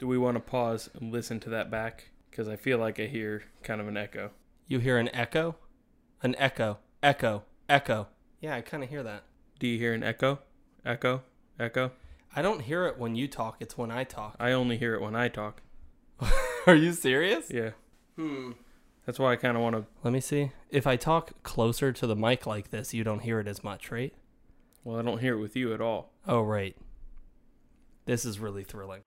Do we want to pause and listen to that back? Because I feel like I hear kind of an echo. You hear an echo? An echo. Echo. Echo. Yeah, I kind of hear that. Do you hear an echo? Echo? Echo? I don't hear it when you talk, it's when I talk. I only hear it when I talk. Are you serious? Yeah. Hmm. That's why I kind of want to. Let me see. If I talk closer to the mic like this, you don't hear it as much, right? Well, I don't hear it with you at all. Oh, right. This is really thrilling.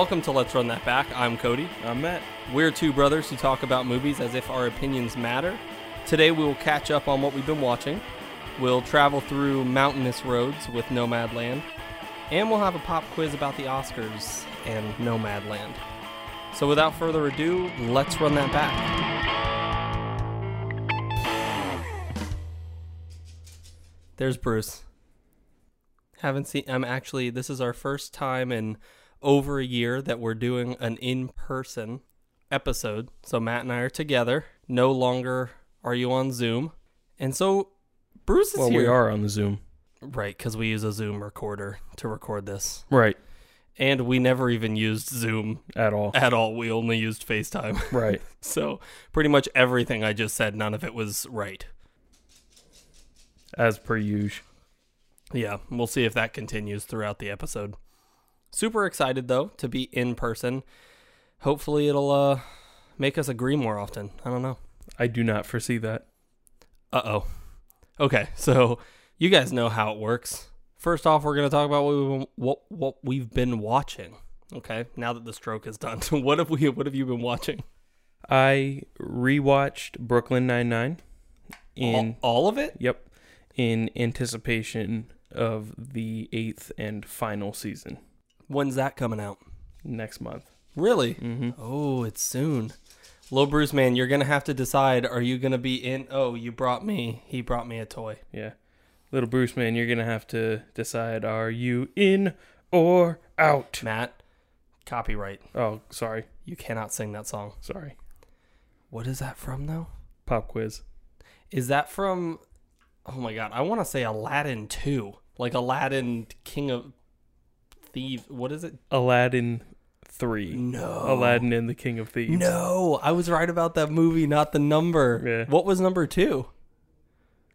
Welcome to Let's Run That Back. I'm Cody. I'm Matt. We're two brothers who talk about movies as if our opinions matter. Today we will catch up on what we've been watching. We'll travel through mountainous roads with Nomadland. And we'll have a pop quiz about the Oscars and Nomadland. So without further ado, let's run that back. There's Bruce. Haven't seen I'm actually this is our first time in over a year that we're doing an in-person episode. So Matt and I are together. No longer are you on Zoom. And so Bruce is Well, here. we are on the Zoom. Right, because we use a Zoom recorder to record this. Right. And we never even used Zoom At all. at all. We only used FaceTime. right. so pretty much everything I just said, none of it was right. As per usual. Yeah, we'll see if that continues throughout the episode. Super excited though to be in person. Hopefully it'll uh make us agree more often. I don't know. I do not foresee that. Uh oh. Okay, so you guys know how it works. First off, we're gonna talk about what we've been, what what we've been watching. Okay, now that the stroke is done, what have we what have you been watching? I rewatched Brooklyn Nine Nine. In all, all of it? yep, in anticipation of the eighth and final season When's that coming out? next month. Really? Mm-hmm. Oh, it's soon. Little Bruce man, you're gonna have to decide. Are you gonna be in? Oh, you brought me. He brought me a toy. Yeah, little Bruce man, you're gonna have to decide: are you in or out? Matt, copyright. Oh, sorry, You cannot sing that song. sorry. What is that from though? Pop quiz. Is that from? Oh my god, I want to say Aladdin 2. Like Aladdin King of Thieves. What is it? Aladdin three. No. Aladdin and the King of Thieves. No, I was right about that movie, not the number. Yeah. What was number 2?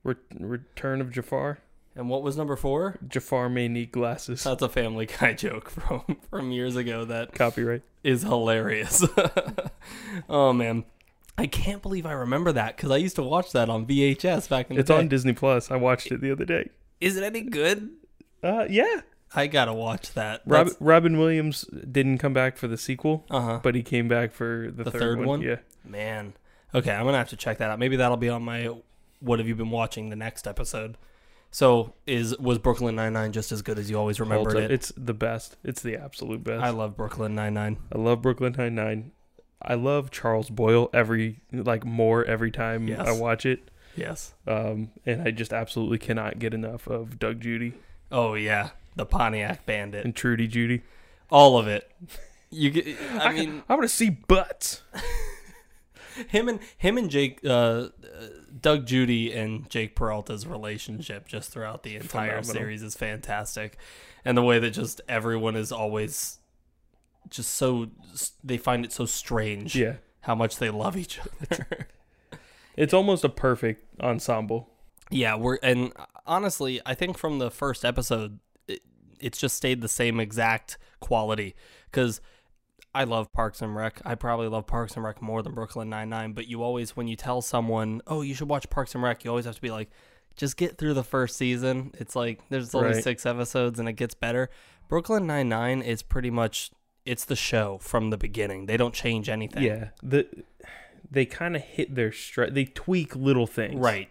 Re- Return of Jafar. And what was number 4? Jafar may need glasses. That's a Family Guy joke from from years ago that Copyright. is hilarious. oh man. I can't believe I remember that because I used to watch that on VHS back in the day. It's day. on Disney Plus. I watched it the other day. Is it any good? Uh, yeah. I gotta watch that. Rob- Robin Williams didn't come back for the sequel, Uh huh. but he came back for the, The third, third one. one? Yeah. Man. Okay, I'm gonna have to check that out. Maybe that'll be on my what have you been watching the next episode. So is was Brooklyn Nine Nine just as good as you always remembered it? It's the best. It's the absolute best. I I, love Brooklyn Nine Nine. love Brooklyn Nine Nine. I love Charles Boyle every like more every time Yes. I watch it. Yes. Um, and I just absolutely cannot get enough of Doug Judy Oh yeah, the Pontiac Bandit. and Trudy Judy. All of it. You get. I mean, I want to see butts. him and him and Jake, uh, uh, Doug Judy and Jake Peralta's relationship just throughout the entire Phenomenal. series is fantastic, and the way that just everyone is always just so they find it so strange Yeah. how much they love each other. It's almost a perfect ensemble. yeah, we're and honestly, I think from the first episode, it's just stayed the same exact quality because. I love Parks and Rec. I probably love Parks and Rec more than Brooklyn Nine Nine. But you always, when you tell someone, "Oh, you should watch Parks and Rec," you always have to be like, "Just get through the first season." It's like there's only Right. six episodes and it gets better. Brooklyn Nine Nine is pretty much it's the show from the beginning. They don't change anything. Yeah. The they kind of hit their stride. They tweak little things. Right.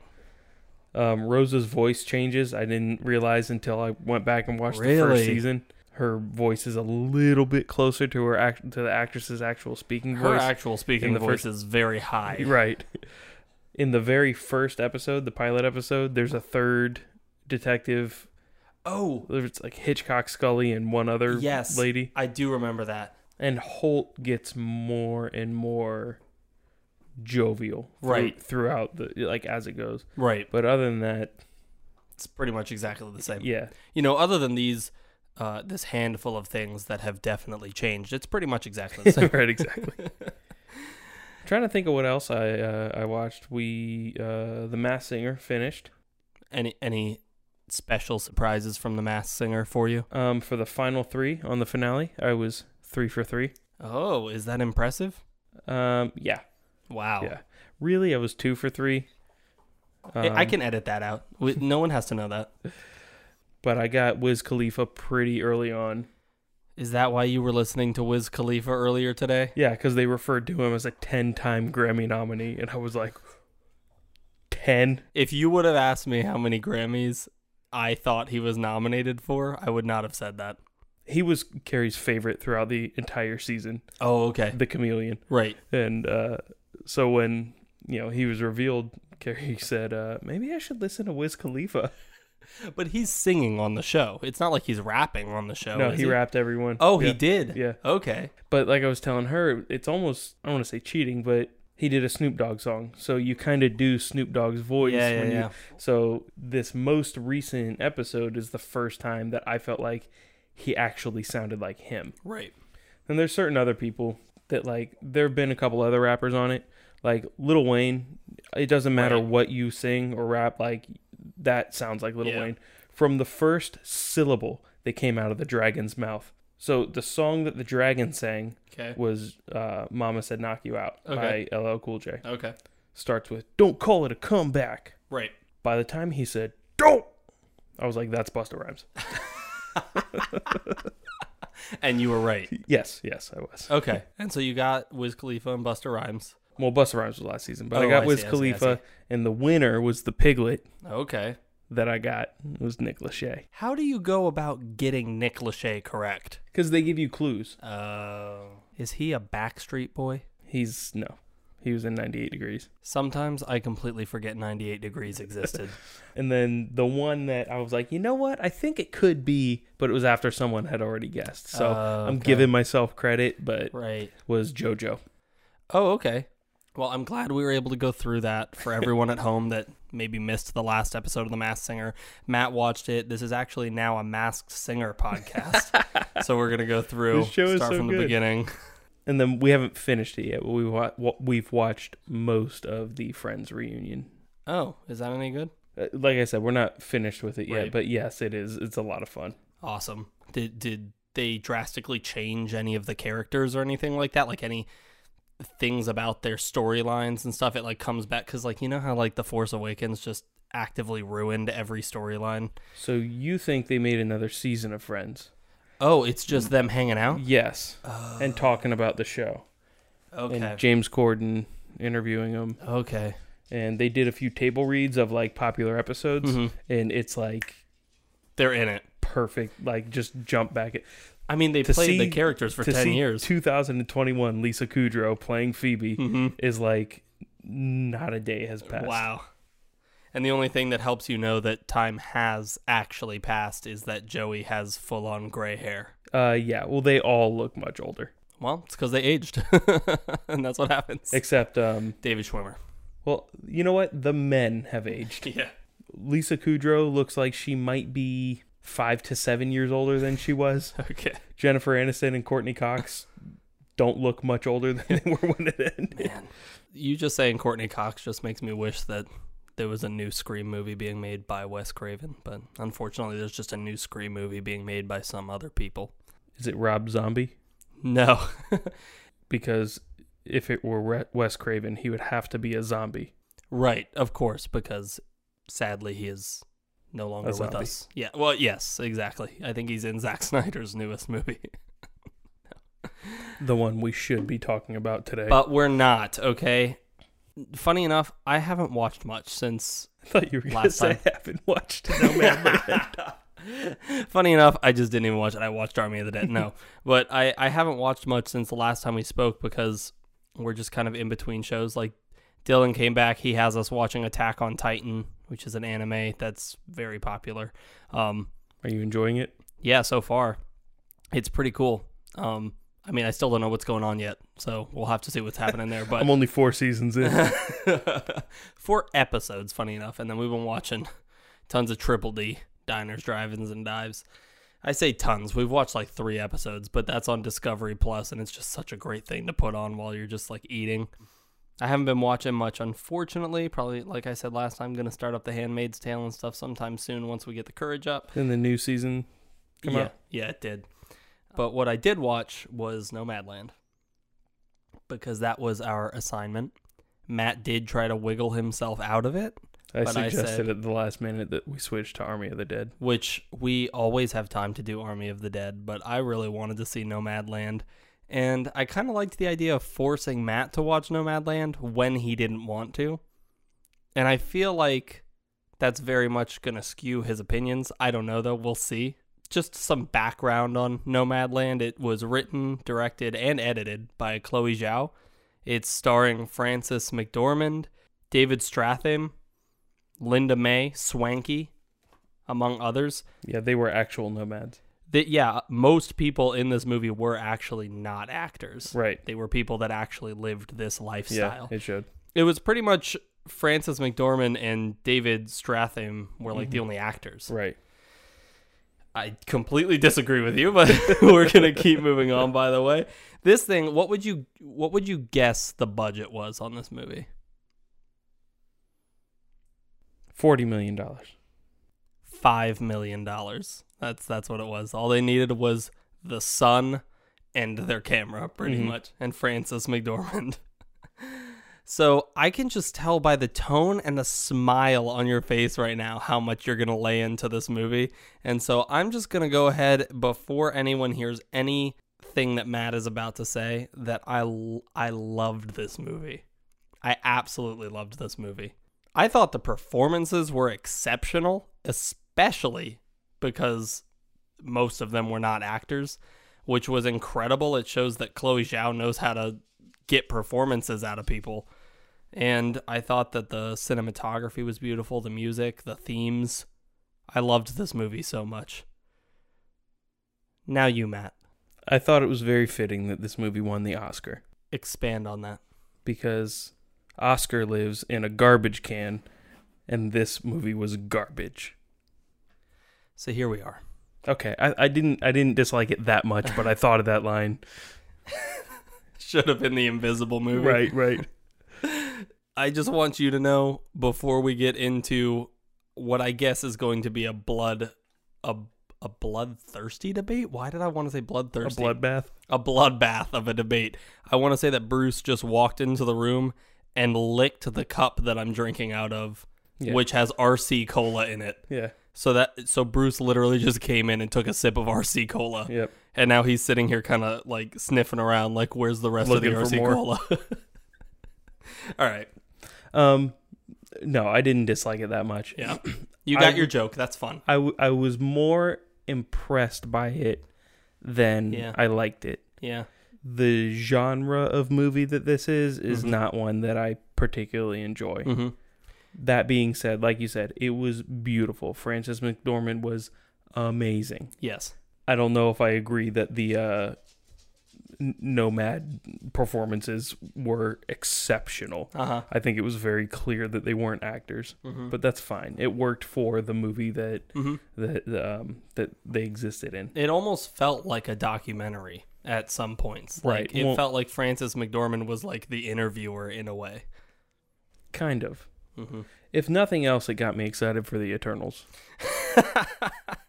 Um, Rosa's voice changes. I didn't realize until I went back and watched the first season. Her voice is a little bit closer to her act to the actress's actual speaking Her voice. Her actual speaking the voice first- is very high. right. In the very first episode, the pilot episode, there's a third detective Oh, There's like Hitchcock, Scully, and one other Yes. lady. I do remember that. And Holt gets more and more jovial Right. throughout the like as it goes. Right. But other than that, It's pretty much exactly the same. yeah, You know, other than these, uh, this handful of things that have definitely changed, it's pretty much exactly the same. right, exactly. trying to think of what else I uh, I watched. We uh, the Masked Singer finished. any any special surprises from the Masked Singer for you? Um, for the final three on the finale, I was three for three. Oh, is that impressive? Um, yeah, Wow. yeah. Really, I was two for three. I- I Um, can edit that out. No one has to know that. but I got Wiz Khalifa pretty early on. Is that why you were listening to Wiz Khalifa earlier today? Yeah, because they referred to him as a ten-time Grammy nominee, and I was like, ten. If you would have asked me how many Grammys I thought he was nominated for, I would not have said that. He was Carrie's favorite throughout the entire season, Oh, okay. the Chameleon. Right. And uh, so when you know he was revealed, Carrie said, uh, "Maybe I should listen to Wiz Khalifa." But he's singing on the show. It's not like he's rapping on the show. no, is he rapped everyone. Oh, Yeah. he did. Yeah. Okay. But like I was telling her, it's almost I don't want to say cheating, but he did a Snoop Dogg song, so you kind of do Snoop Dogg's voice. Yeah, yeah, when you, yeah. So this most recent episode is the first time that I felt like he actually sounded like him. Right. And there's certain other people that like there have been a couple other rappers on it, like Lil Wayne. It doesn't matter Right. what you sing or rap, like that sounds like Lil Yeah. Wayne from the first syllable that came out of the dragon's mouth. So the song that the dragon sang Okay. was uh, "Mama Said Knock You Out" Okay. by LL Cool J. Okay. Starts with "Don't call it a comeback." Right. By the time he said "Don't," I was like, "That's Busta Rhymes." And you were right. yes, yes, I was. Okay. And so you got Wiz Khalifa and Busta Rhymes. Well, Busta Rhymes was last season, but I Oh, got I Wiz see, I see, I Khalifa, see. and the winner was the piglet Okay. that I got was Nick Lachey How do you go about getting Nick Lachey correct? because they give you clues. Uh, is he a Backstreet Boy? He's no, he was in 98 Degrees, Sometimes I completely forget 98 Degrees existed. and then the one that I was like, you know what, I think it could be, but it was after someone had already guessed, so Oh, I'm okay. giving myself credit, but right. was JoJo. Oh, okay. Well, I'm glad we were able to go through that for everyone at home that maybe missed the last episode of The Masked Singer. Matt watched it. This is actually now a Masked Singer podcast. so we're going to go through, This show is start so from the beginning. And then we haven't finished it yet, but we wa- we've watched most of the Friends reunion. Oh, is that any good? Uh, Like I said, we're not finished with it yet, Right. but yes, it is. It's a lot of fun. Awesome. Did did they drastically change any of the characters or anything like that? Like any things about their storylines and stuff? It like comes back because like you know how like the Force Awakens just actively ruined every storyline. So you think they made another season of Friends? Oh, it's just them hanging out. Yes, and talking about the show. Okay. And James Corden interviewing them, okay. and they did a few table reads of like popular episodes, Mhm. and it's like They're in it. perfect. Like just jump back. It. I mean, they played the characters for to ten see years. 2021 Lisa Kudrow playing Phoebe hmm is like not a day has passed. Wow. And the only thing that helps you know that time has actually passed is that Joey has full on gray hair. Uh, yeah. Well, they all look much older, Well, it's because they aged. and that's what happens. except um. David Schwimmer. Well, you know what? The men have aged. Yeah. Lisa Kudrow looks like she might be five to seven years older than she was. Okay. Jennifer Aniston and Courteney Cox don't look much older than they were when it ended. Man. You just saying Courteney Cox just makes me wish that there was a new Scream movie being made by Wes Craven, but unfortunately there's just a new Scream movie being made by some other people. Is it Rob Zombie? No. Because if it were Re- Wes Craven, he would have to be a zombie. right, of course, because sadly he is no longer with us. Yeah, well, yes, exactly. I think he's in Zack Snyder's newest movie. The one we should be talking about today. But we're not, okay? Funny enough, I haven't watched much since I thought you were going to last say time. I haven't watched No Man Land. Funny enough, I just didn't even watch it. I watched Army of the Dead. No, but I, I haven't watched much since the last time we spoke because we're just kind of in between shows. Like Dylan came back, he has us watching Attack on Titan, which is an anime that's very popular. Um, Are you enjoying it? Yeah, so far, it's pretty cool. Um, I mean, I still don't know what's going on yet, so we'll have to see what's happening there. But I'm only four seasons in. four episodes, funny enough, and then we've been watching tons of Triple D diners, drive-ins, and dives. I say tons. We've watched like three episodes, but that's on Discovery Plus, and it's just such a great thing to put on while you're just like eating. I haven't been watching much, unfortunately. Probably, like I said last time, going to start up The Handmaid's Tale and stuff sometime soon once we get the courage up. Then the new season come yeah, out. yeah, it did. Oh. But what I did watch was Nomadland because that was our assignment. Matt did try to wiggle himself out of it, I But I suggested said- at the last minute that we switch to Army of the Dead. which we always have time to do Army of the Dead, but I really wanted to see Nomadland. And I kind of liked the idea of forcing Matt to watch Nomadland when he didn't want to. And I feel like that's very much going to skew his opinions. I don't know, though. We'll see. Just some background on Nomadland. It was written, directed, and edited by Chloe Zhao. It's starring Frances McDormand, David Strathairn, Linda May, Swankie, among others Yeah, they were actual nomads. that yeah, most people in this movie were actually not actors. Right. They were people that actually lived this lifestyle. Yeah, it showed. It was pretty much Frances McDormand and David Strathairn were like the mm-hmm. only actors. Right. I completely disagree with you, but we're gonna keep moving on. By the way, this thing, what would you what would you guess the budget was on this movie? Forty million dollars. Five million dollars. That's that's what it was. All they needed was the sun and their camera, pretty Mhm. much, and Frances McDormand. so I can just tell by the tone and the smile on your face right now how much you're gonna lay into this movie. And so I'm just gonna go ahead before anyone hears anything that Matt is about to say that I I loved this movie. I absolutely loved this movie. I thought the performances were exceptional, especially because most of them were not actors, which was incredible. It shows that Chloe Zhao knows how to get performances out of people. And I thought that the cinematography was beautiful, the music, the themes. I loved this movie so much. Now you, Matt, I thought it was very fitting that this movie won the Oscar expand on that. because Oscar lives in a garbage can, and this movie was garbage. So here we are. Okay, I, I didn't I didn't dislike it that much, but I thought of that line. Should have been the invisible movie. Right, right. I just want you to know before we get into what I guess is going to be a blood a a bloodthirsty debate. Why did I want to say bloodthirsty? A bloodbath. a bloodbath of a debate. I want to say that Bruce just walked into the room and licked the cup that I'm drinking out of, Yeah. which has RC cola in it. Yeah. So that so Bruce literally just came in and took a sip of RC cola, Yep. And now he's sitting here kind of like sniffing around, like where's the rest Looking of the RC cola? All right, Um, no, I didn't dislike it that much. yeah, you got I- your joke. That's fun. I, w- I was more impressed by it than Yeah. I liked it. Yeah, The genre of movie that this is is Mhm. not one that I particularly enjoy. hmm That being said, like you said, it was beautiful. Frances McDormand was amazing. yes, I don't know if I agree that the uh, Nomad performances were exceptional. uh huh. I think it was very clear that they weren't actors, Mm-hmm. but that's fine. It worked for the movie that hmm that um, that they existed in. it almost felt like a documentary at some points. Like Right. it Well- felt like Frances McDormand was like the interviewer in a way. Kind of. hmm If nothing else, it got me excited for the Eternals.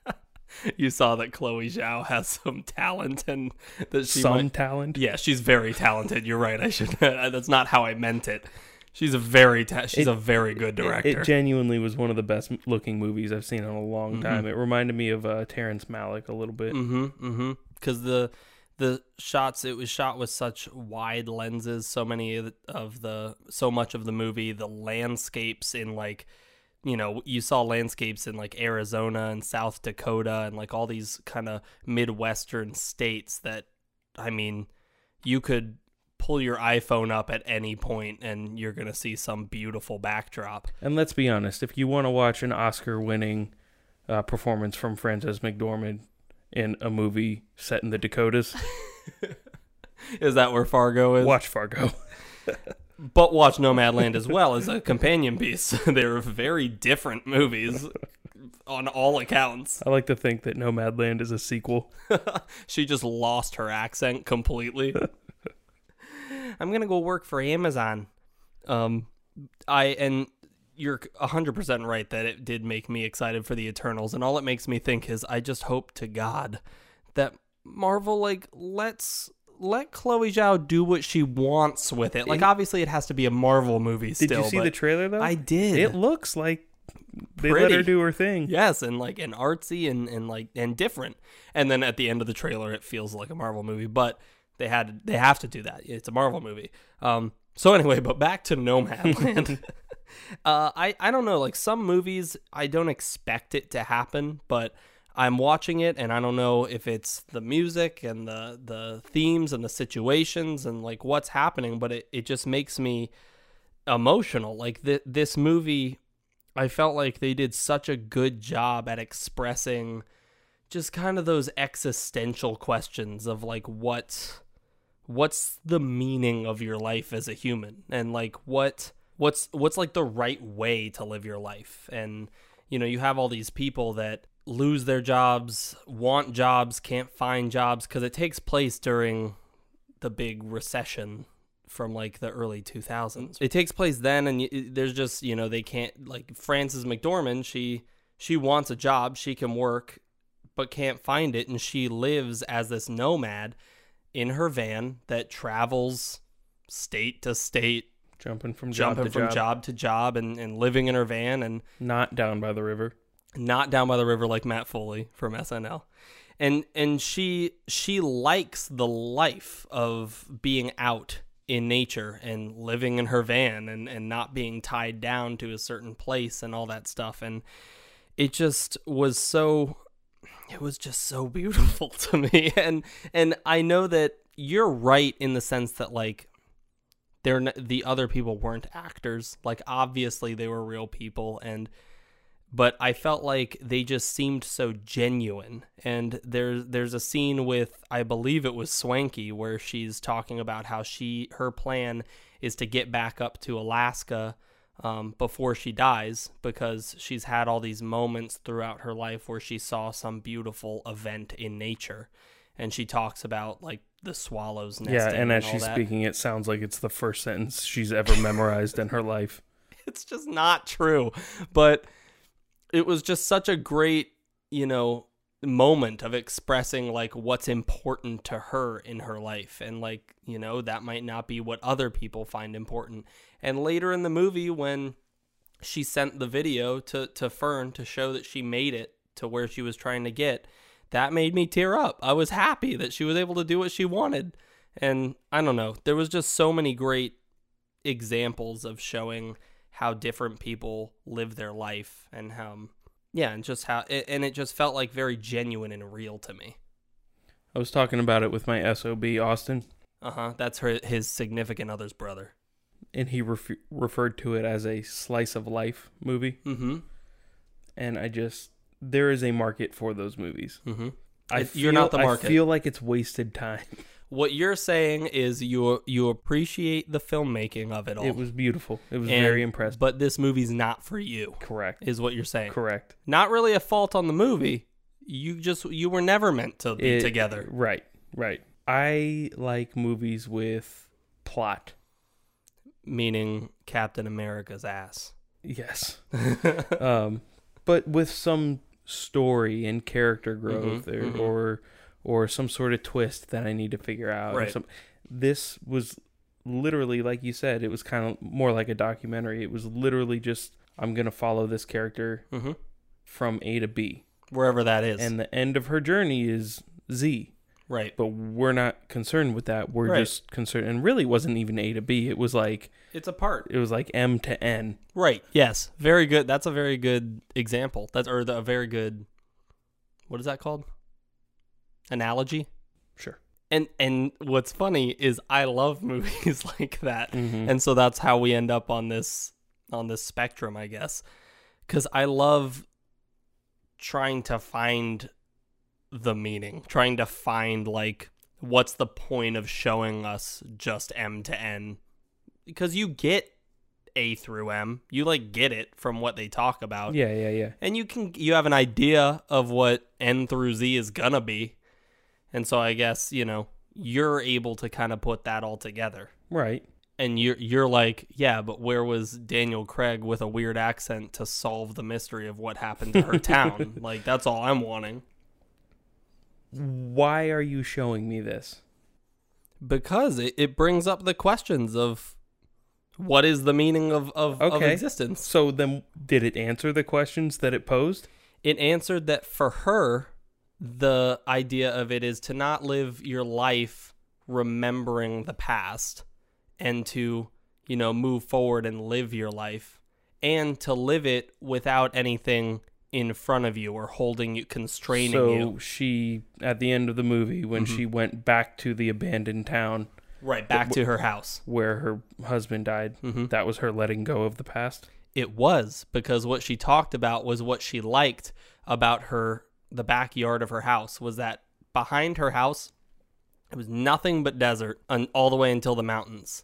you saw that Chloe Zhao has some talent and that she Some might- talent. Yeah, she's very talented. You're right. I should. that's not how I meant it. She's a very ta- she's It- a very good director. It, genuinely was one of the best looking movies I've seen in a long Mhm. time. It reminded me of uh, Terrence Malick a little bit. Mm-hmm. Mm-hmm. Because the the shots it was shot with such wide lenses. So many of the so much of the movie, the landscapes in like you know you saw landscapes in like Arizona and South Dakota and like all these kind of midwestern states that I mean you could pull your iPhone up at any point and you're gonna see some beautiful backdrop. And let's be honest, if you want to watch an Oscar winning uh, performance from Frances McDormand in a movie set in the Dakotas. Is that where Fargo is? Watch Fargo. But watch Nomadland as well as a companion piece. They're very different movies on all accounts. I like to think that Nomadland is a sequel. she just lost her accent completely. I'm gonna go work for Amazon. Um, I and you're 100% right that it did make me excited for the Eternals, and all it makes me think is I just hope to God that Marvel like lets let Chloe Zhao do what she wants with it. Like obviously it has to be a Marvel movie Did still. you see but the trailer though? I did. It looks like they let Pretty. her do her thing. Yes, and like and artsy and and like and different. And then at the end of the trailer, it feels like a Marvel movie, but they had they have to do that. It's a Marvel movie. Um. So anyway, but back to Nomadland. uh, I I don't know. Like some movies, I don't expect it to happen, but I'm watching it, and I don't know if it's the music and the the themes and the situations and like what's happening, but it it just makes me emotional. Like th- this movie I felt like they did such a good job at expressing just kind of those existential questions of like what what's the meaning of your life as a human and like what what's what's like the right way to live your life and you know you have all these people that lose their jobs want jobs can't find jobs because it takes place during the big recession from like the early 2000s. It takes place then and there's just, you know, they can't like Frances McDormand, she she wants a job, she can work but can't find it and she lives as this nomad in her van that travels state to state, Jumping from job jumping to from job. job to job and, and living in her van and Not down by the river. Not down by the river like Matt Foley from SNL. And and she she likes the life of being out in nature and living in her van and, and not being tied down to a certain place and all that stuff. And it just was so it was just so beautiful to me. And and I know that you're right in the sense that like they're the other people weren't actors. Like obviously they were real people and but I felt like they just seemed so genuine. And there's there's a scene with I believe it was Swankie where she's talking about how she her plan is to get back up to Alaska um, before she dies because she's had all these moments throughout her life where she saw some beautiful event in nature, and she talks about like the swallows nesting. Yeah, and as all she's that. speaking, it sounds like it's the first sentence she's ever memorized in her life. it's just not true. But it was just such a great, you know, moment of expressing like what's important to her in her life and like, you know, that might not be what other people find important. And later in the movie when she sent the video to to Fern to show that she made it to where she was trying to get, that made me tear up. I was happy that she was able to do what she wanted. And I don't know, there was just so many great examples of showing how different people live their life and how yeah and just how it, and it just felt like very genuine and real to me I was talking about it with my SOB, Austin, uh-huh that's her his significant other's brother and he ref- referred to it as a slice of life movie. mm-hmm And I just, there is a market for those movies. mm-hmm I If you're not the market. I feel like it's wasted time. what you're saying is you you appreciate the filmmaking of it all It was beautiful. It was And- very impressive. but this movie's not for you Correct. is what you're saying Correct. not really a fault on the movie you just you were never meant to be It- together Right. Right. I like movies with plot. meaning captain america's ass Yes. um, but with some story and character growth, or, mhm. or or some sort of twist that I need to figure out. or Right. some, this was literally, like you said, it was kind of more like a documentary. It was literally just I'm gonna follow this character mm-hmm. from A to B, wherever that is and the end of her journey is Z. right But we're not concerned with that. We're Right. just concerned, and really wasn't even A to B. It was like it's a part it was like M to N. Right. Yes. Very good. That's a very good example. That's or the, a very good. What is that called? Analogy. Sure. And and what's funny is I love movies like that, Mhm. and so that's how we end up on this on this spectrum, I guess, because I love trying to find the meaning, trying to find like what's the point of showing us just M to N because you get A through M. You like get it from what they talk about. Yeah, yeah, yeah. And you can you have an idea of what N through Z is gonna be. And so I guess, you know, you're able to kind of put that all together. Right. And you're you're like, yeah, but where was Daniel Craig with a weird accent to solve the mystery of what happened to her town? Like that's all I'm wanting. Why are you showing me this? Because it, it brings up the questions of what is the meaning of, of, of existence. So then, did it answer the questions that it posed? it answered that for her, the idea of it is to not live your life remembering the past and to, you know, move forward and live your life and to live it without anything in front of you or holding you, constraining so you. So she, at the end of the movie, when Mm-hmm. she went back to the abandoned town Right, back to her house. where her husband died, Mm-hmm. that was her letting go of the past. It was because what she talked about was what she liked about her the backyard of her house was that behind her house it was nothing but desert un, all the way until the mountains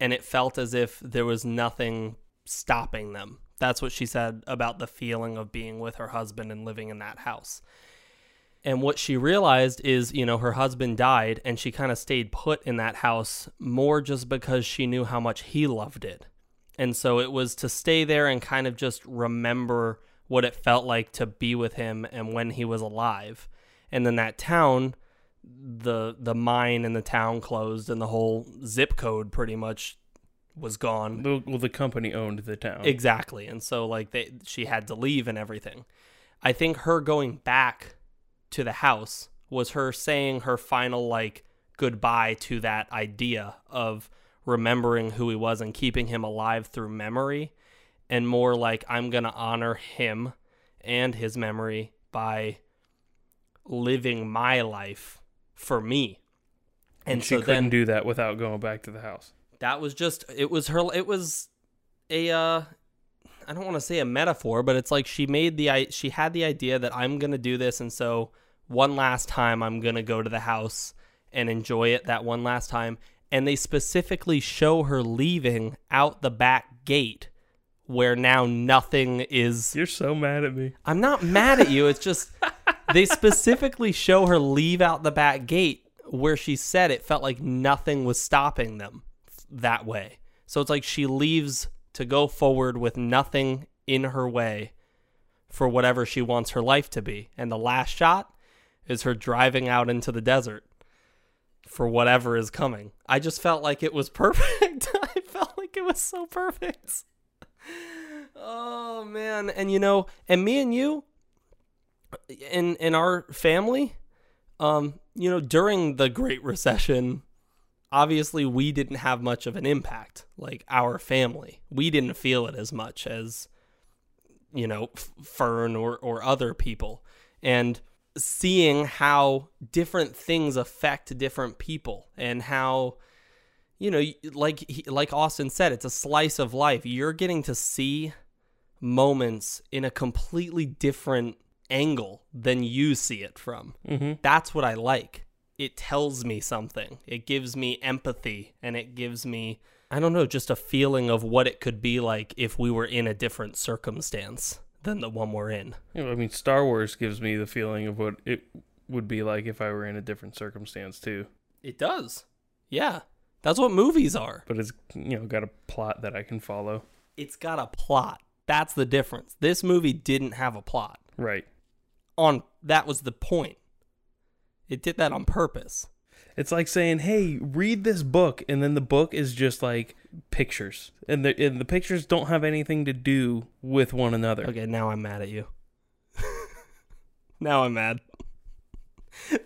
and it felt as if there was nothing stopping them. That's what she said about the feeling of being with her husband and living in that house. And what she realized is, you know, her husband died and she kind of stayed put in that house more just because she knew how much he loved it. And so it was to stay there and kind of just remember what it felt like to be with him and when he was alive. And then that town, the the mine and the town closed and the whole zip code pretty much was gone. Well, the company owned the town. Exactly. And so like they she had to leave and everything. I think her going back to the house was her saying her final like goodbye to that idea of remembering who he was and keeping him alive through memory and more like I'm going to honor him and his memory by living my life for me. and And she so couldn't then do that without going back to the house. that was just it was her it was a uh I don't want to say a metaphor, but it's like she made the i she had the idea that I'm going to do this and so one last time I'm going to go to the house and enjoy it that one last time and they specifically show her leaving out the back gate where now nothing is You're so mad at me. I'm not mad at you. It's just they specifically show her leave out the back gate where she said it felt like nothing was stopping them that way. So it's like she leaves to go forward with nothing in her way for whatever she wants her life to be. And the last shot is her driving out into the desert for whatever is coming. I just felt like it was perfect. I felt like it was so perfect. Oh man, and you know, and me and you in in our family, um, you know, during the Great Recession, obviously we didn't have much of an impact. Like our family, we didn't feel it as much as you know Fern or or other people, and seeing how different things affect different people and how you know like like Austin said it's a slice of life you're getting to see moments in a completely different angle than you see it from Mm-hmm. that's what I like. It tells me something. It gives me empathy and it gives me, I don't know, just a feeling of what it could be like if we were in a different circumstance than the one we're in. I mean, Star Wars gives me the feeling of what it would be like if I were in a different circumstance too. It does. Yeah. That's what movies are. But it's you know got a plot that I can follow. It's got a plot. That's the difference. This movie didn't have a plot. Right. On that was the point. It did that on purpose. It's like saying, "Hey, read this book," and then the book is just like pictures, and the and the pictures don't have anything to do with one another. Okay, now I'm mad at you. now I'm mad.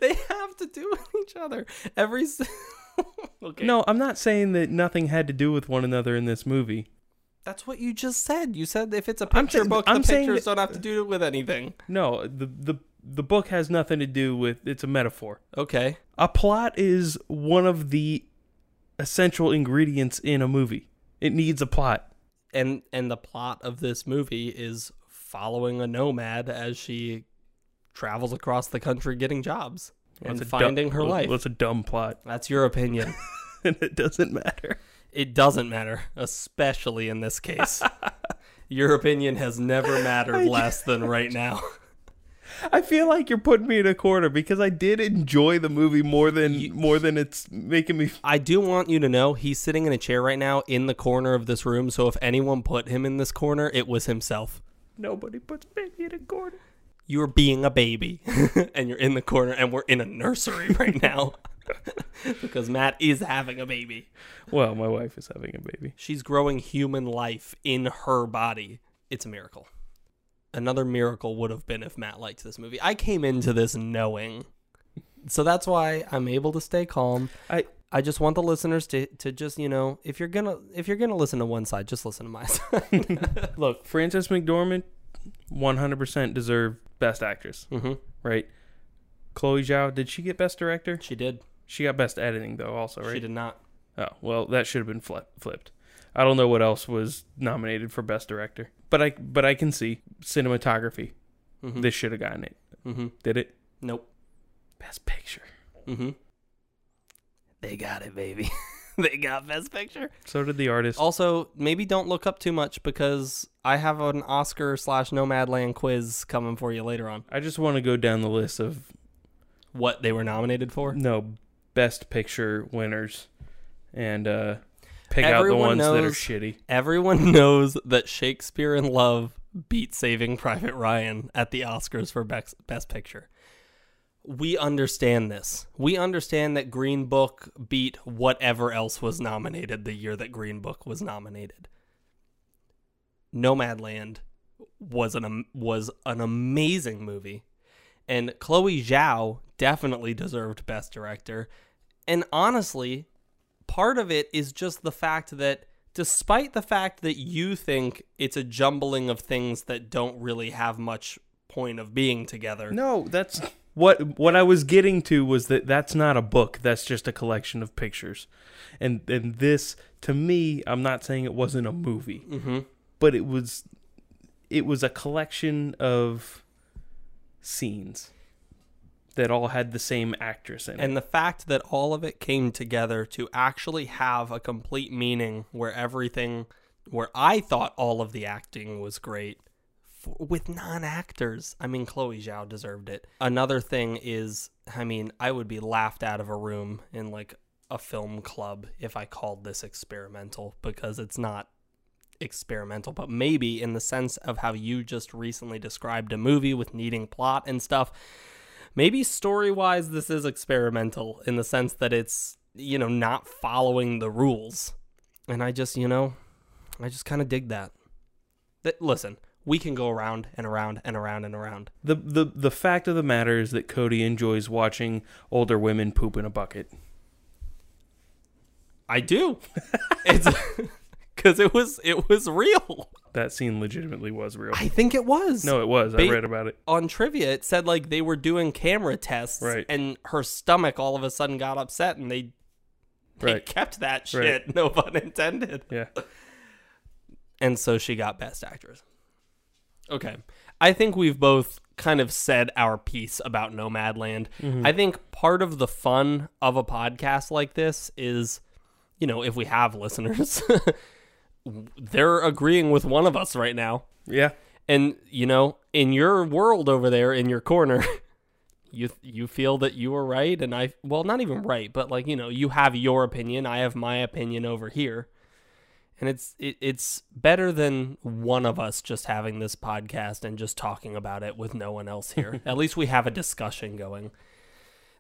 They have to do with each other. Every Okay. No, I'm not saying that nothing had to do with one another in this movie. That's what you just said. You said if it's a picture saying- book, I'm the pictures that- don't have to do with anything. No, the the the book has nothing to do with. It's a metaphor. Okay. A plot is one of the essential ingredients in a movie. It needs a plot. And and the plot of this movie is following a nomad as she travels across the country getting jobs and it's a dumb- finding her life. That's a dumb plot, That's your opinion. and it doesn't matter. it doesn't matter, especially in this case. your opinion has never mattered less than right now. I feel like you're putting me in a corner because I did enjoy the movie more than more than it's making me. I do want you to know he's sitting in a chair right now in the corner of this room. So if anyone put him in this corner, it was himself. Nobody puts baby in a corner. You're being a baby and you're in the corner, and we're in a nursery right now because Matt is having a baby. Well, my wife is having a baby. She's growing human life in her body. It's a miracle. Another miracle would have been if Matt liked this movie. I came into this knowing. So that's why I'm able to stay calm. I I just want the listeners to, to just, you know, if you're gonna if you're gonna listen to one side, just listen to my side. look, Frances McDormand, 100% deserved Best Actress, mm-hmm. right? Chloe Zhao, did she get Best Director? She did. She got Best Editing though, also, right? She did not. Oh, well, that should have been flip, flipped. I don't know what else was nominated for Best Director, but I but I can see cinematography. Mm-hmm. This should have gotten it. mm-hmm. Did it? Nope. Best Picture. Mm-hmm. They got it, baby. they got Best Picture. So did the artist. Also, maybe don't look up too much because I have an Oscar slash Nomadland quiz coming for you later on. I just want to go down the list of What they were nominated for? no Best Picture winners, and uh, pick out the Everyone ones that are shitty. Everyone knows that Shakespeare in Love beat Saving Private Ryan at the Oscars for Best, Best Picture. We understand this. We understand that Green Book beat whatever else was nominated the year that Green Book was nominated. Nomadland was an was an amazing movie, and Chloe Zhao definitely deserved Best Director. And honestly, part of it is just the fact that despite the fact that you think it's a jumbling of things that don't really have much point of being together. No, that's what what I was getting to was that that's not a book. That's just a collection of pictures, and and this to me, I'm not saying it wasn't a movie, Mm-hmm. but it was it was a collection of scenes that all had the same actress in it. And the fact that all of it came together to actually have a complete meaning where everything, where I thought all of the acting was great f with non actors. I mean, Chloe Zhao deserved it. Another thing is, I mean, I would be laughed out of a room in like a film club if I called this experimental because it's not experimental, but maybe in the sense of how you just recently described a movie with needing plot and stuff. Maybe story wise, this is experimental in the sense that it's, you know, not following the rules. And I just, you know, I just kind of dig that. That listen, we can go around and around and around and around. the the the fact of the matter is that Cody enjoys watching older women poop in a bucket. I do. it's because it was it was real. That scene legitimately was real. I think it was. no, it was. I read about it. on trivia it said like they were doing camera tests Right. and her stomach all of a sudden got upset and they, they Right. kept that Right. shit no pun intended Yeah. and so she got best actress okay. I think we've both kind of said our piece about nomadland. Mm-hmm. I think part of the fun of a podcast like this is you know if we have listeners they're agreeing with one of us right now. Yeah. and you know in your world over there in your corner you you feel that you were right and i well not even right but like you know you have your opinion i have my opinion over here and it's it, it's better than one of us just having this podcast and just talking about it with no one else here at least we have a discussion going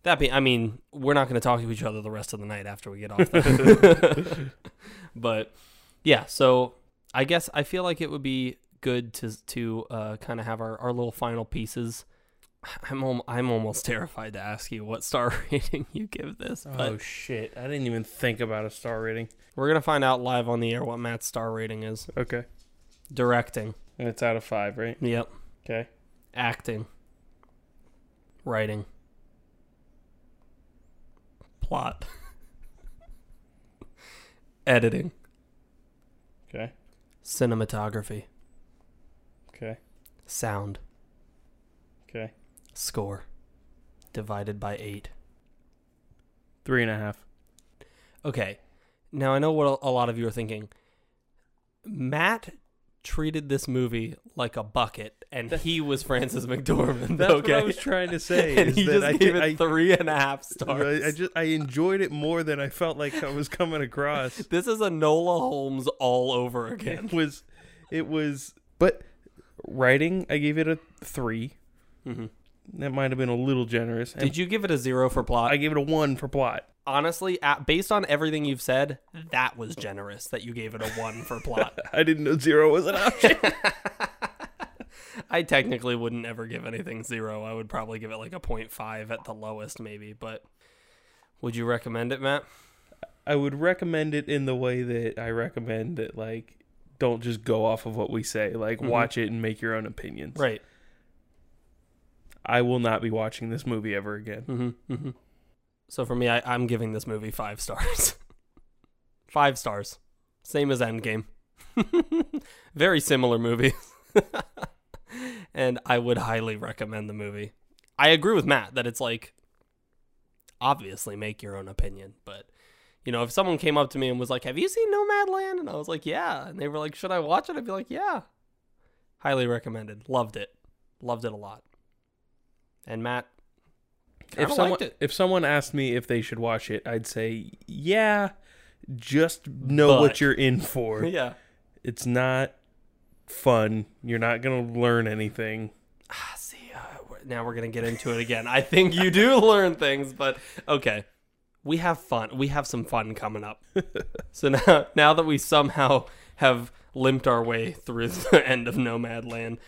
that be i mean we're not going to talk to each other the rest of the night after we get off but yeah so i guess i feel like it would be good to to uh, kind of have our, our little final pieces i'm al- i'm almost terrified to ask you what star rating you give this but Oh shit! I didn't even think about a star rating. We're gonna find out live on the air what matt's star rating is Okay. directing And it's out of five, right? yep Okay. acting writing plot editing Okay. cinematography Okay. Sound. Okay. Score. Divided by eight. Three and a half. Okay. Now I know what a lot of you are thinking. Matt treated this movie like a bucket, and he was Frances McDormand. That's okay, what I was trying to say. and is he that just I gave it I- three and a half stars. I, I just I enjoyed it more than I felt like I was coming across. this is a Enola Holmes all over again. It was, it was, but writing I gave it a three. Mhm. That might have been a little generous. And Did you give it a zero for plot? I gave it a one for plot. Honestly, based on everything you've said, that was generous that you gave it a one for plot. I didn't know zero was an option. I technically wouldn't ever give anything zero. I would probably give it like a 0.5 at the lowest, maybe. But would you recommend it, Matt? I would recommend it in the way that I recommend that, like, don't just go off of what we say. Like, Mhm. watch it and make your own opinions. Right. I will not be watching this movie ever again. Mm-hmm, mm-hmm. So for me, I, I'm giving this movie five stars. five stars. Same as Endgame. Very similar movie. and I would highly recommend the movie. I agree with Matt that it's like, obviously make your own opinion. But, you know, if someone came up to me and was like, Have you seen Nomadland? And I was like, Yeah. And they were like, Should I watch it? I'd be like, Yeah. Highly recommended. Loved it. Loved it a lot. And Matt, If someone if someone asked me if they should watch it, I'd say, yeah, just know But- what you're in for. yeah. It's not fun. You're not going to learn anything. Ah, see, uh, we're- now we're gonna get into it again. I think you do learn things, but okay, we have fun. We have some fun coming up. so now, now that we somehow have limped our way through the end of Nomadland,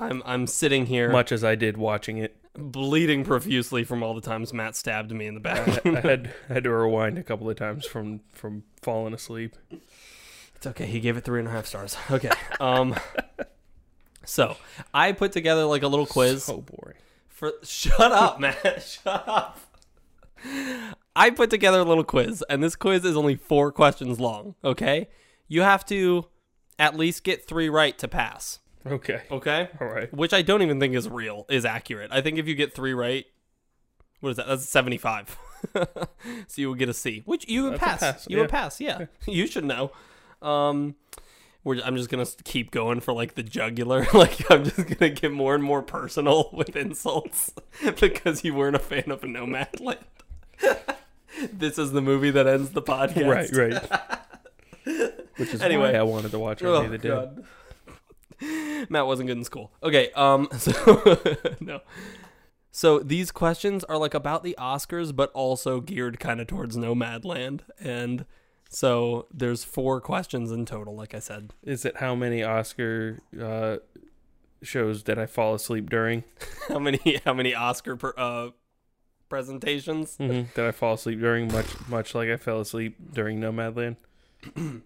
I'm I'm sitting here Much as I did watching it. bleeding profusely from all the times Matt stabbed me in the back. I had I had to rewind a couple of times from from falling asleep. It's okay. He gave it three and a half stars. Okay. Um. So I put together like a little quiz. So boring. For shut up, man. shut up. I put together a little quiz, and this quiz is only four questions long. Okay, you have to at least get three right to pass. Okay. Okay, All right. which I don't even think is real, is accurate. I think if you get three right, what is that? That's seventy-five. so you will get a C, which you would pass. pass, You yeah. would pass. Yeah, you should know. Um, we're, I'm just gonna keep going for like the jugular. like I'm just gonna get more and more personal with insults because you weren't a fan of Nomadland. this is the movie that ends the podcast. Right, right. Which is Anyway. why I wanted to watch Oh, Early the Dead. God. Matt wasn't good in school. Okay, um, so no. So these questions are like about the Oscars, but also geared kind of towards Nomadland, and so there's four questions in total. Like I said, Is it how many Oscar uh, shows did I fall asleep during? how many how many Oscar per, uh, presentations? Mm-hmm. Did I fall asleep during much much like I fell asleep during Nomadland?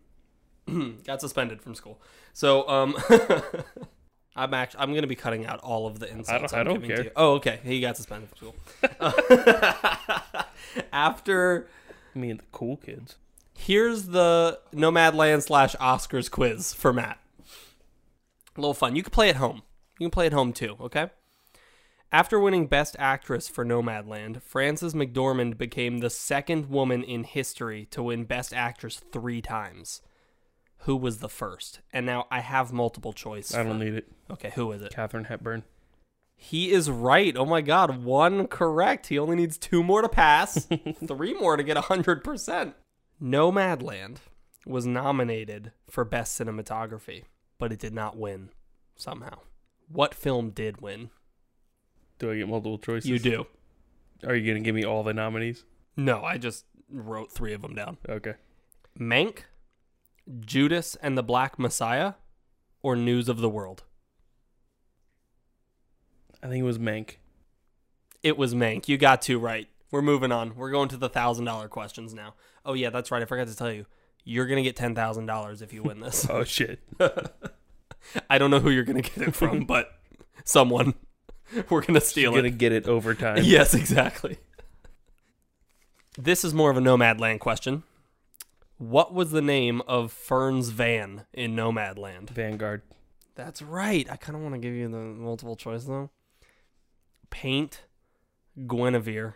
Got suspended from school. So um, I'm actually I'm gonna be cutting out all of the insults. I I'm don't care. To you. Oh, okay. He got suspended from school. After Me and the cool kids. here's the Nomadland slash Oscars quiz for Matt. A little fun. You can play at home. You can play at home too. Okay. After winning Best Actress for Nomadland, Frances McDormand became the second woman in history to win Best Actress three times. Who was the first? And now I have multiple choice. I don't for- need it. Okay, who is it? Katharine Hepburn. He is right. Oh my god, one correct. He only needs two more to pass, three more to get 100%. Nomadland was nominated for Best Cinematography, but it did not win somehow. What film did win? Do I get multiple choices? You do. Are you gonna give me all the nominees? No, I just wrote three of them down Okay. Mank, Judas and the Black Messiah, or News of the World. I think it was Mank. It was Mank. You got two right. We're moving on. We're going to the thousand dollar questions now. Oh yeah, that's right. I forgot to tell you. You're gonna get ten thousand dollars if you win this. Oh shit. I don't know who you're gonna get it from, but someone. We're gonna steal it. Gonna get it over time. Yes, exactly. This is more of a Nomad Nomadland question. What was the name of Fern's van in Nomadland? Vanguard. That's right. I kind of want to give you the multiple choice though. Paint, Guinevere,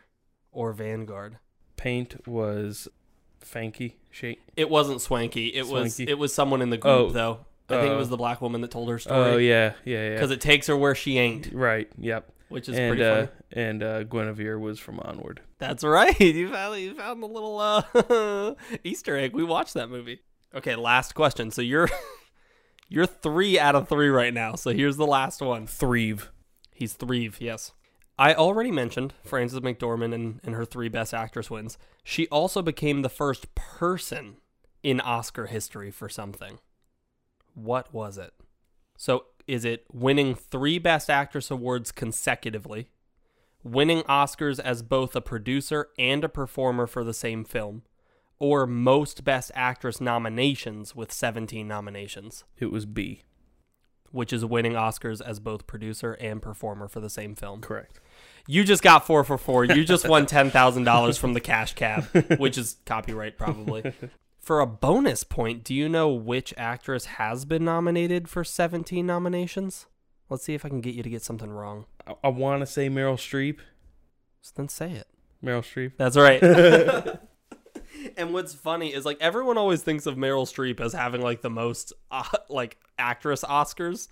or Vanguard. Paint was Fanky shape. It wasn't Swankie. It was Swankie. it was someone in the group Oh, though. I think it uh, was the black woman that told her story. Oh yeah, yeah, yeah. Because it takes her where she ain't, right. Yep. Which is and pretty uh, funny. and uh, Guinevere was from Onward. That's right. You found you found the little uh, Easter egg. We watched that movie. Okay, last question. So you're you're three out of three right now. So here's the last one. Threve. He's three. Yes. I already mentioned Frances McDormand and, and her three Best Actress wins. She also became the first person in Oscar history for something. What was it? So is it winning three Best Actress awards consecutively, winning Oscars as both a producer and a performer for the same film, or most Best Actress nominations with 17 nominations? It was B. which is winning Oscars as both producer and performer for the same film. Correct. You just got four for four. You just won ten thousand dollars from the cash cab, which is copyright probably. For a bonus point, do you know which actress has been nominated for seventeen nominations? Let's see if I can get you to get something wrong. I, I want to say Meryl Streep. So then say it. Meryl Streep. That's right. and what's funny is like everyone always thinks of Meryl Streep as having like the most uh, like actress Oscars,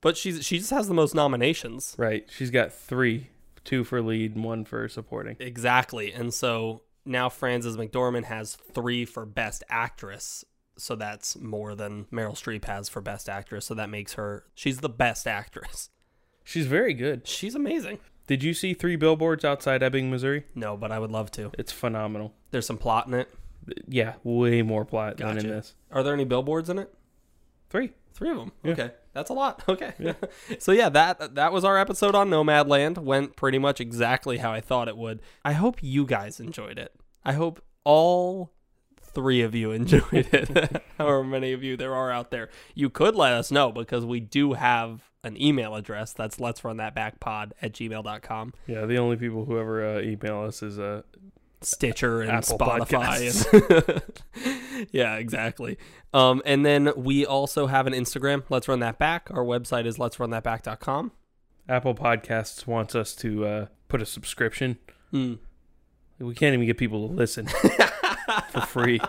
but she's she just has the most nominations. Right. She's got three, two for lead and one for supporting. Exactly. And so now Frances McDormand has three for Best Actress. So that's more than Meryl Streep has for Best Actress. So that makes her, she's the best actress. She's very good. She's amazing. Did you see three billboards outside Ebbing, Missouri? No, but I would love to. It's phenomenal. There's some plot in it. Yeah, way more plot than in this. Are there any billboards in it? Three. Three of them. Yeah. Okay, that's a lot. Okay. so yeah, that that was our episode on Nomadland. Went pretty much exactly how I thought it would. I hope you guys enjoyed it. I hope all three of you enjoyed it. However many of you there are out there, you could let us know because we do have an email address. That's let's run that back pod at gmail.com. Yeah, the only people who ever uh, email us is uh, Stitcher and Apple Spotify. And yeah, exactly. Um, and then we also have an Instagram, Let's Run That Back. Our website is let's run that back.com. Apple Podcasts wants us to uh, put a subscription. Mm. We can't even get people to listen for free.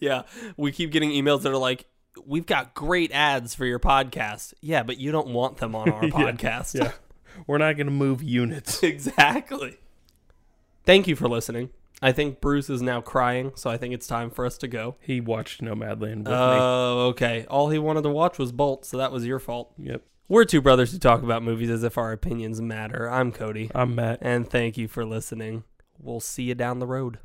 Yeah, we keep getting emails that are like, "We've got great ads for your podcast." Yeah, but you don't want them on our podcast. Yeah, we're not going to move units. exactly. Thank you for listening. I think Bruce is now crying, so I think it's time for us to go. He watched Nomadland with Oh, okay. All he wanted to watch was Bolt, so that was your fault. me. Yep. We're two brothers who talk about movies as if our opinions matter. I'm Cody, I'm Matt. and thank you for listening. We'll see you down the road.